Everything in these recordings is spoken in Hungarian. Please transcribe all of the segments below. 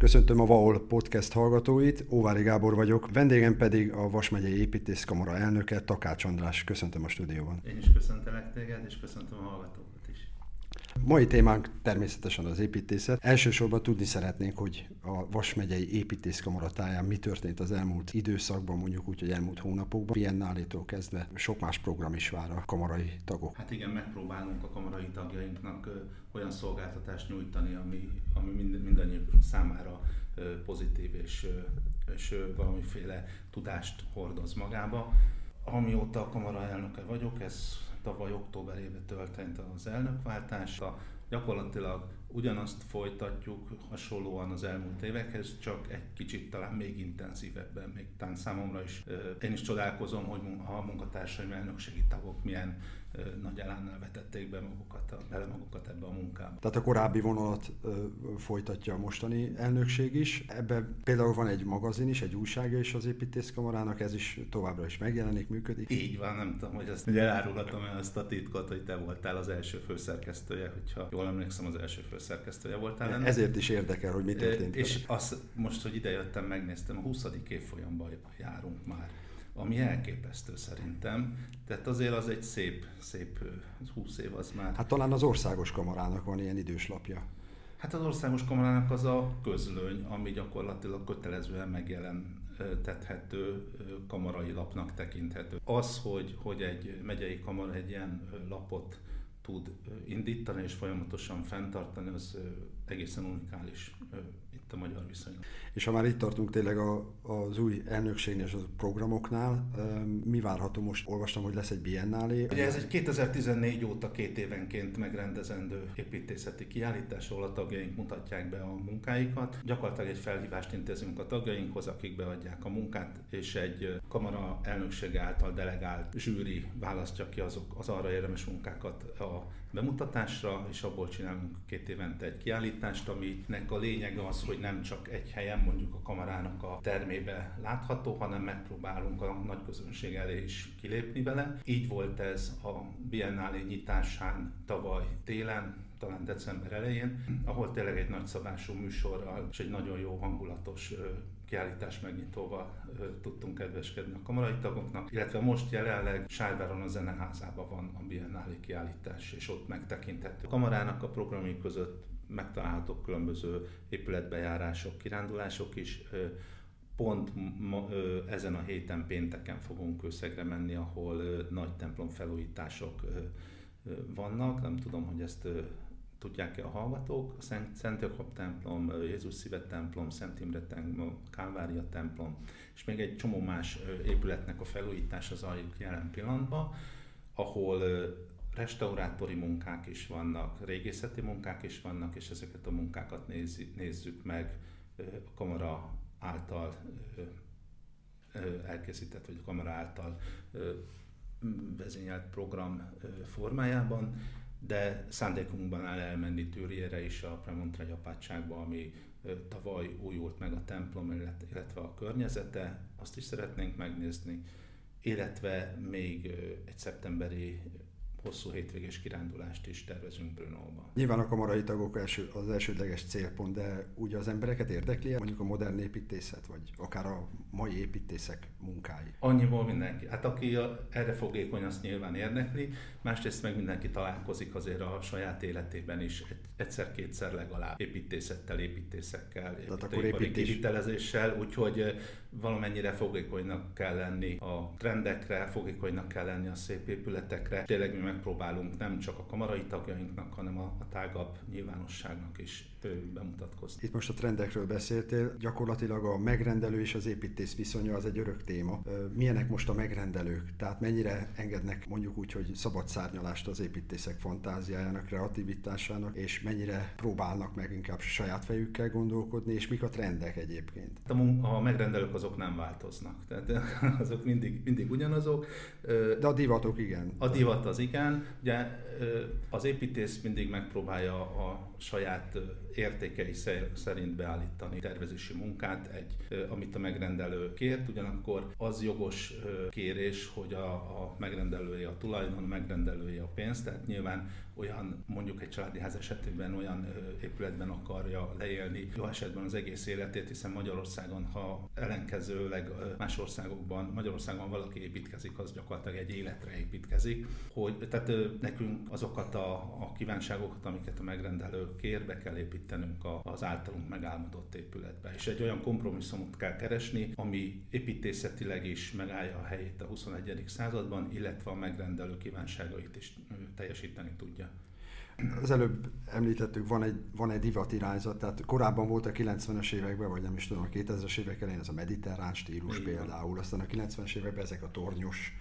Köszöntöm a VAOL podcast hallgatóit, Óvári Gábor vagyok, vendégem pedig a Vas megyei építészkamara elnöke, Takács András. Köszöntöm a stúdióban. Én is köszöntelek téged, és köszöntöm a hallgatókat. Mai témánk természetesen az építészet. Elsősorban tudni szeretnénk, hogy a Vas megyei építészkamara táján mi történt az elmúlt időszakban, mondjuk úgy, hogy elmúlt hónapokban. Biennálétól kezdve sok más program is vár a kamarai tagok. Hát igen, megpróbálunk a kamarai tagjainknak olyan szolgáltatást nyújtani, ami, ami mind, mindannyiuk számára pozitív és, és valamiféle tudást hordoz magába. Amióta a kamara elnöke vagyok, ez tavaly októberében történt az elnökváltás. Gyakorlatilag ugyanazt folytatjuk hasonlóan az elmúlt évekhez, csak egy kicsit talán még intenzívebben, még talán számomra is. Én is csodálkozom, hogy a munkatársaim elnökségi tagok milyen nagy elánnal vetették be magukat, bele magukat ebbe a munkába. Tehát a korábbi vonalat ö, folytatja a mostani elnökség is. Ebben például van egy magazin is, egy újsága is az építészkamarának, ez is továbbra is megjelenik, működik. Így van, nem tudom, hogy ezt ugye elárulhatom el azt a titkot, hogy te voltál az első főszerkesztője, hogyha jól emlékszem, az első főszerkesztője voltál. Ennek. Ezért is érdekel, hogy mi történt. És azt most, hogy idejöttem, megnéztem, a 20. évfolyamban járunk már ami elképesztő szerintem. Tehát azért az egy szép, szép 20 év az már. Hát talán az országos kamarának van ilyen időslapja. Hát az országos kamarának az a közlöny, ami gyakorlatilag kötelezően megjelentethető kamarai lapnak tekinthető. Az, hogy, hogy egy megyei kamara egy ilyen lapot tud indítani és folyamatosan fenntartani, az egészen unikális itt a magyar viszonyban. És ha már itt tartunk tényleg a, az új elnökségnél és a programoknál, mi várható most? Olvastam, hogy lesz egy biennálé. Ugye ez egy 2014 óta két évenként megrendezendő építészeti kiállítás, ahol a tagjaink mutatják be a munkáikat. Gyakorlatilag egy felhívást intézünk a tagjainkhoz, akik beadják a munkát, és egy kamara elnöksége által delegált zsűri választja ki azok az arra érdemes munkákat a bemutatásra, és abból csinálunk két évente egy kiállítást, aminek a lényege az, hogy nem csak egy helyen, mondjuk a kamarának a termébe látható, hanem megpróbálunk a nagy közönség elé is kilépni vele. Így volt ez a Biennálé nyitásán tavaly télen, talán december elején, ahol tényleg egy nagyszabású műsorral és egy nagyon jó hangulatos kiállítás megnyitóval tudtunk kedveskedni a kamarai tagoknak, illetve most jelenleg Sárváron a zeneházában van a Biennálé kiállítás, és ott megtekinthető. A kamarának a programjai között megtalálhatók különböző épületbejárások, kirándulások is. Pont ma, ezen a héten pénteken fogunk Kőszegre menni, ahol nagy templom felújítások vannak. Nem tudom, hogy ezt tudják-e a hallgatók, a Szent, Szent Jakab templom, Jézus Szíve templom, Szent Imre templom, Kálvária templom, és még egy csomó más épületnek a felújítása zajlik jelen pillanatban, ahol restaurátori munkák is vannak, régészeti munkák is vannak, és ezeket a munkákat nézzük meg a kamera által elkészített, vagy a kamera által vezényelt program formájában, de szándékunkban áll elmenni Tűrjére is a Premontre apátságba, ami tavaly újult meg a templom, illetve a környezete, azt is szeretnénk megnézni, illetve még egy szeptemberi hosszú hétvégés kirándulást is tervezünk Brunóba. Nyilván a kamarai tagok első, az elsődleges célpont, de ugye az embereket érdekli mondjuk a modern építészet, vagy akár a mai építészek munkái? Annyiból mindenki. Hát aki erre fogékony, azt nyilván érdekli, másrészt meg mindenki találkozik azért a saját életében is egyszer-kétszer legalább építészettel, építészekkel, építőipari úgyhogy valamennyire fogékonynak kell lenni a trendekre, fogékonynak kell lenni a szép épületekre. Tényleg mi megpróbálunk nem csak a kamarai tagjainknak, hanem a, a tágabb nyilvánosságnak is bemutatkozni. Itt most a trendekről beszéltél, gyakorlatilag a megrendelő és az építész viszonya az egy örök téma. Milyenek most a megrendelők? Tehát mennyire engednek mondjuk úgy, hogy szabad szárnyalást az építészek fantáziájának, kreativitásának, és mennyire próbálnak meg inkább saját fejükkel gondolkodni, és mik a trendek egyébként? A, a megrendelők azok nem változnak, tehát azok mindig, mindig ugyanazok. De a divatok igen. A divat az igen, nincsen. Ugye az építész mindig megpróbálja a saját értékei szerint beállítani tervezési munkát, egy, amit a megrendelő kért, ugyanakkor az jogos kérés, hogy a, a megrendelője a tulajdon, a megrendelője a pénz, tehát nyilván olyan, mondjuk egy családi ház esetében olyan épületben akarja leélni jó esetben az egész életét, hiszen Magyarországon, ha ellenkezőleg más országokban, Magyarországon valaki építkezik, az gyakorlatilag egy életre építkezik, hogy tehát nekünk azokat a, a kívánságokat, amiket a megrendelő kér, be kell építenünk az általunk megálmodott épületbe. És egy olyan kompromisszumot kell keresni, ami építészetileg is megállja a helyét a 21. században, illetve a megrendelő kívánságait is teljesíteni tudja az előbb említettük, van egy, van egy divat irányzat, tehát korábban volt a 90-es években, vagy nem is tudom, a 2000-es évek elején ez a mediterrán stílus Igen. például, aztán a 90-es években ezek a tornyos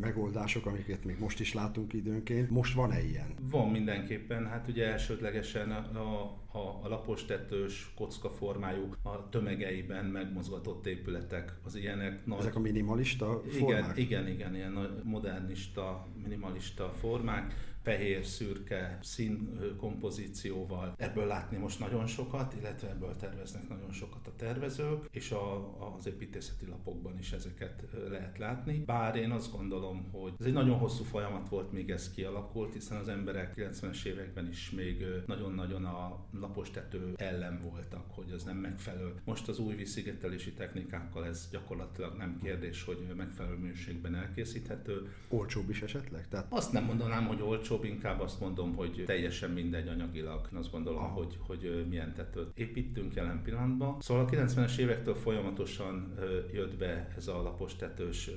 megoldások, amiket még most is látunk időnként. Most van-e ilyen? Van mindenképpen. Hát ugye elsődlegesen a, a, a lapostetős, kocka formájú, a tömegeiben megmozgatott épületek, az ilyenek nagy... Ezek a minimalista formák? Igen, igen, igen ilyen modernista, minimalista formák fehér, szürke szín kompozícióval. Ebből látni most nagyon sokat, illetve ebből terveznek nagyon sokat a tervezők, és a, az építészeti lapokban is ezeket lehet látni. Bár én azt gondolom, hogy ez egy nagyon hosszú folyamat volt, míg ez kialakult, hiszen az emberek 90-es években is még nagyon-nagyon a lapos tető ellen voltak, hogy ez nem megfelelő. Most az új vízszigetelési technikákkal ez gyakorlatilag nem kérdés, hogy megfelelő minőségben elkészíthető. Olcsóbb is esetleg? Tehát... Azt nem mondanám, hogy olcsó, olcsóbb, inkább azt mondom, hogy teljesen mindegy anyagilag. Azt gondolom, ah. hogy, hogy milyen tetőt építünk jelen pillanatban. Szóval a 90-es évektől folyamatosan jött be ez a lapos tetős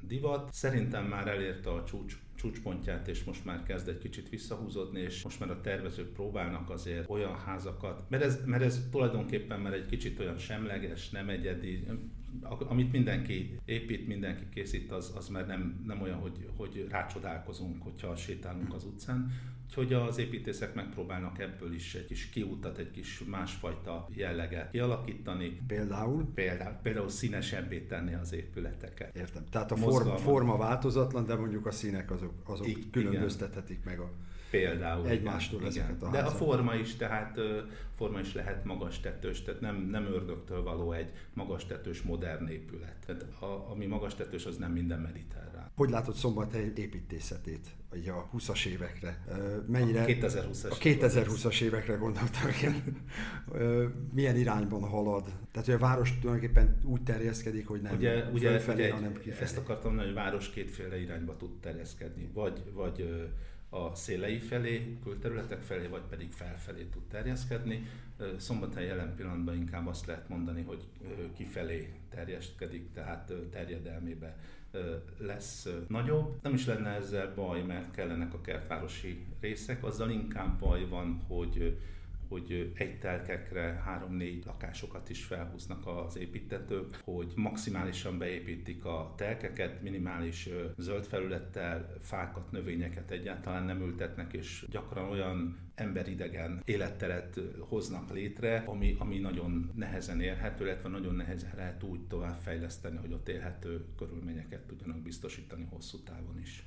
divat. Szerintem már elérte a csúcs csúcspontját, és most már kezd egy kicsit visszahúzódni, és most már a tervezők próbálnak azért olyan házakat, mert ez, mert ez tulajdonképpen már egy kicsit olyan semleges, nem egyedi, amit mindenki épít, mindenki készít, az, az már nem, nem olyan, hogy, hogy rácsodálkozunk, hogyha sétálunk az utcán. Úgyhogy az építészek megpróbálnak ebből is egy kis kiutat, egy kis másfajta jelleget kialakítani. Például? Például, például színesebbé tenni az épületeket. Értem. Tehát a forma, forma változatlan, de mondjuk a színek azok, azok I- különböztethetik igen. meg a Például. Egymástól igen, ezeket a De a forma is, tehát forma is lehet magas tetős, tehát nem, nem ördögtől való egy magas tetős modern épület. Tehát a, ami magas tetős, az nem minden mediterrán. Hogy látod Szombathely építészetét a 20-as évekre? Mennyire, a 2020-as, a 2020-as évekre gondoltam, igen. Milyen irányban halad? Tehát, hogy a város tulajdonképpen úgy terjeszkedik, hogy nem ugye, ugye, fölfelé, ugye hanem kifelé. Ezt akartam mondani, hogy a város kétféle irányba tud terjeszkedni. Vagy, vagy a szélei felé, külterületek felé, vagy pedig felfelé tud terjeszkedni. Szombathely jelen pillanatban inkább azt lehet mondani, hogy kifelé terjeszkedik, tehát terjedelmébe lesz nagyobb. Nem is lenne ezzel baj, mert kellenek a kertvárosi részek, azzal inkább baj van, hogy hogy egy telkekre három-négy lakásokat is felhúznak az építetők, hogy maximálisan beépítik a telkeket, minimális zöld felülettel, fákat, növényeket egyáltalán nem ültetnek, és gyakran olyan emberidegen életteret hoznak létre, ami, ami nagyon nehezen érhető, illetve nagyon nehezen lehet úgy továbbfejleszteni, hogy ott élhető körülményeket tudjanak biztosítani hosszú távon is.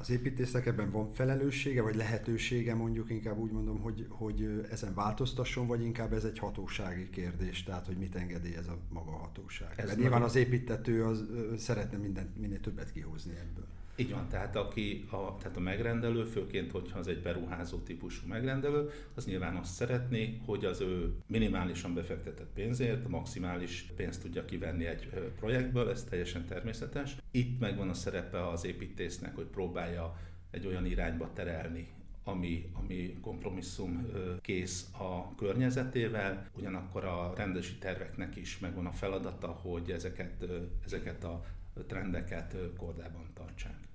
Az építésznek ebben van felelőssége, vagy lehetősége mondjuk, inkább úgy mondom, hogy, hogy ezen változtasson, vagy inkább ez egy hatósági kérdés, tehát hogy mit engedélyez a maga hatóság. Ez Mert nyilván az építető az, szeretne minden, minél többet kihozni ebből. Így van, tehát, aki a, tehát a megrendelő, főként, hogyha az egy beruházó típusú megrendelő, az nyilván azt szeretné, hogy az ő minimálisan befektetett pénzért maximális pénzt tudja kivenni egy projektből, ez teljesen természetes. Itt megvan a szerepe az építésznek, hogy próbálja egy olyan irányba terelni ami, ami kompromisszum kész a környezetével, ugyanakkor a rendesi terveknek is megvan a feladata, hogy ezeket, ezeket a trendeket kordában tartsák.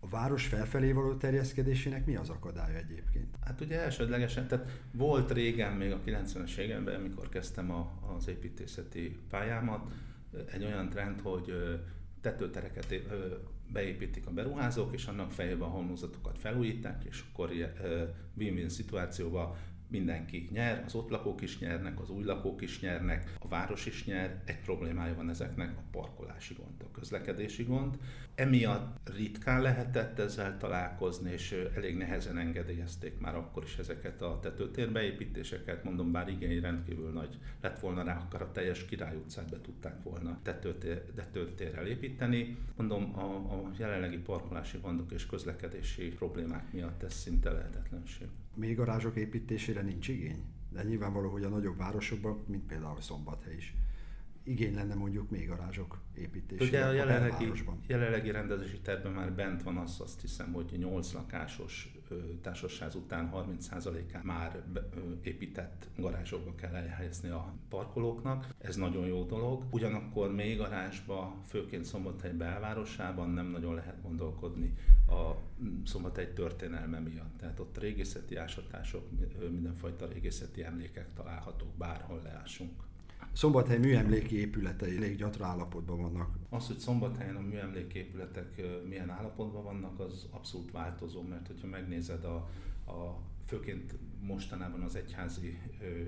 A város felfelé való terjeszkedésének mi az akadálya egyébként? Hát ugye elsődlegesen, tehát volt régen, még a 90-es években, amikor kezdtem a, az építészeti pályámat, egy olyan trend, hogy tetőtereket beépítik a beruházók, és annak fejében a homlokzatokat felújíták, és akkor win-win szituációban mindenki nyer, az ott lakók is nyernek, az új lakók is nyernek, a város is nyer, egy problémája van ezeknek, a parkolási gond, a közlekedési gond. Emiatt ritkán lehetett ezzel találkozni, és elég nehezen engedélyezték már akkor is ezeket a tetőtérbeépítéseket, mondom, bár igény rendkívül nagy lett volna rá, akár a teljes Király utcát be tudták volna tetőtér, tetőtérrel építeni. Mondom, a, a jelenlegi parkolási gondok és közlekedési problémák miatt ez szinte lehetetlenség. Még garázsok építésére nincs igény? De nyilvánvaló, hogy a nagyobb városokban, mint például Szombathely is, igény lenne mondjuk még garázsok építésére. Ugye a jelenlegi, jelenlegi rendezési tervben már bent van az, azt hiszem, hogy 8 lakásos társaság után 30%-án már épített garázsokba kell elhelyezni a parkolóknak. Ez nagyon jó dolog. Ugyanakkor még garázsba, főként Szombathely belvárosában nem nagyon lehet gondolkodni a Szombathely történelme miatt. Tehát ott régészeti ásatások, mindenfajta régészeti emlékek találhatók, bárhol leásunk. Szombathely műemléki épületei elég gyatra állapotban vannak. Az, hogy Szombathelyen a műemléki épületek milyen állapotban vannak, az abszolút változó, mert hogyha megnézed a, a főként mostanában az egyházi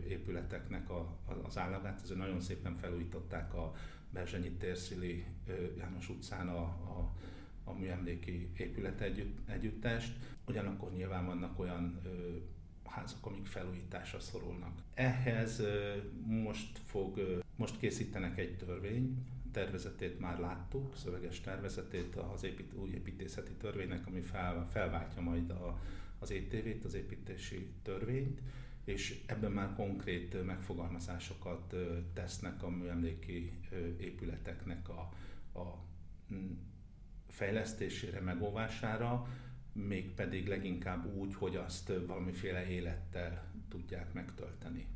épületeknek a, az állagát, ezért nagyon szépen felújították a Berzsenyi térszili János utcán a, a, a műemléki épület együtt, együttest. Ugyanakkor nyilván vannak olyan házak, amik felújításra szorulnak. Ehhez most fog, most készítenek egy törvény, tervezetét már láttuk, szöveges tervezetét az épít, új építészeti törvénynek, ami fel, felváltja majd a, az ETV-t, az építési törvényt, és ebben már konkrét megfogalmazásokat tesznek a műemléki épületeknek a, a fejlesztésére, megóvására, mégpedig leginkább úgy, hogy azt valamiféle élettel tudják megtölteni.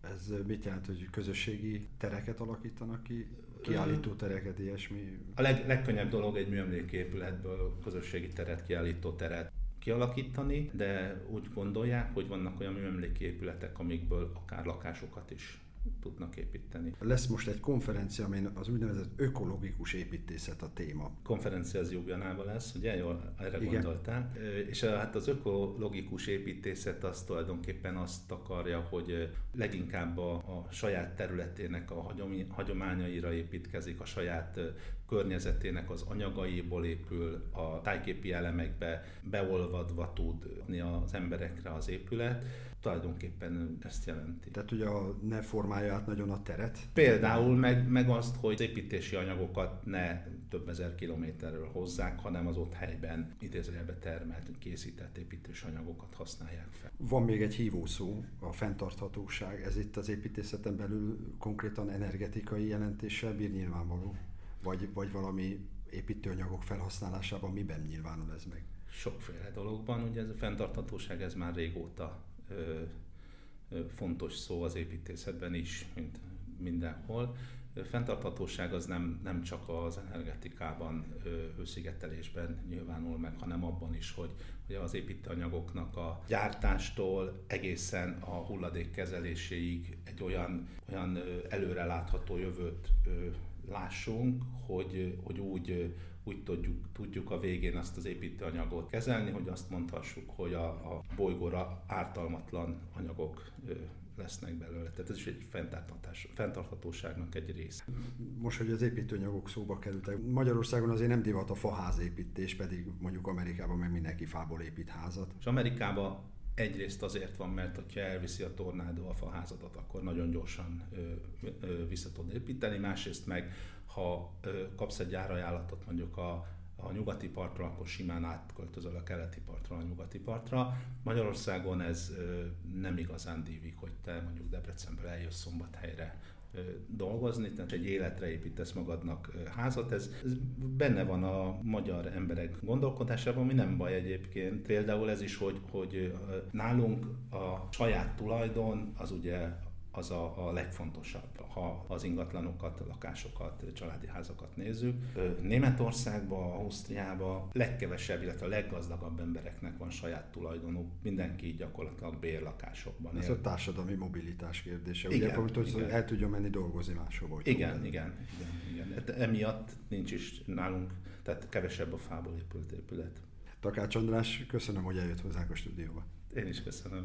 Ez mit jelent, hogy közösségi tereket alakítanak ki? Kiállító tereket, ilyesmi? A leg, legkönnyebb dolog egy műemléképületből közösségi teret, kiállító teret kialakítani, de úgy gondolják, hogy vannak olyan műemléképületek, amikből akár lakásokat is tudnak építeni. Lesz most egy konferencia, amin az úgynevezett ökológikus építészet a téma. Konferencia az Jubjanában lesz, ugye? Jól erre Igen. gondoltál. És hát az ökológikus építészet az tulajdonképpen azt akarja, hogy leginkább a, a saját területének a hagyományaira építkezik, a saját környezetének az anyagaiból épül, a tájképi elemekbe beolvadva tudni az emberekre az épület. Tulajdonképpen ezt jelenti. Tehát ugye a, ne formálja át nagyon a teret? Például meg, meg azt, hogy az építési anyagokat ne több ezer kilométerről hozzák, hanem az ott helyben idézőjelbe termelt, készített építési anyagokat használják fel. Van még egy hívószó, a fenntarthatóság. Ez itt az építészeten belül konkrétan energetikai jelentéssel bír nyilvánvaló? Vagy, vagy valami építőanyagok felhasználásában miben nyilvánul ez meg? Sokféle dologban, ugye ez a fenntarthatóság ez már régóta ö, ö, fontos szó az építészetben is, mint mindenhol. Fenntarthatóság az nem, nem csak az energetikában, hőszigetelésben nyilvánul meg, hanem abban is, hogy, hogy az építőanyagoknak a gyártástól egészen a hulladék kezeléséig egy olyan, olyan előrelátható jövőt lássunk, hogy, hogy úgy, úgy tudjuk, tudjuk a végén azt az építőanyagot kezelni, hogy azt mondhassuk, hogy a, a bolygóra ártalmatlan anyagok lesznek belőle. Tehát ez is egy fenntarthatóságnak egy része. Most, hogy az építőanyagok szóba kerültek, Magyarországon azért nem divat a faházépítés, pedig mondjuk Amerikában meg mindenki fából épít házat. És Amerikában egyrészt azért van, mert ha elviszi a tornádó a faházadat, akkor nagyon gyorsan ö, ö, vissza tud építeni, másrészt meg ha kapsz egy árajánlatot mondjuk a, a nyugati partra, akkor simán átköltözöl a keleti partra, a nyugati partra. Magyarországon ez nem igazán dívik, hogy te mondjuk Debrecenből eljössz Szombathelyre dolgozni, tehát egy életre építesz magadnak házat. Ez, ez benne van a magyar emberek gondolkodásában, ami nem baj egyébként. Például ez is, hogy, hogy nálunk a saját tulajdon az ugye az a, a legfontosabb, ha az ingatlanokat, lakásokat, családi házakat nézzük. Németországban, Ausztriában legkevesebb, illetve a leggazdagabb embereknek van saját tulajdonuk, mindenki gyakorlatilag bérlakásokban Ez él. a társadalmi mobilitás kérdése, igen, ugye, hogy igen. el tudjon menni dolgozni máshova. Igen, igen, igen, igen. Hát emiatt nincs is nálunk, tehát kevesebb a fából épült épület. Takács András, köszönöm, hogy eljött hozzánk a stúdióba. Én is köszönöm.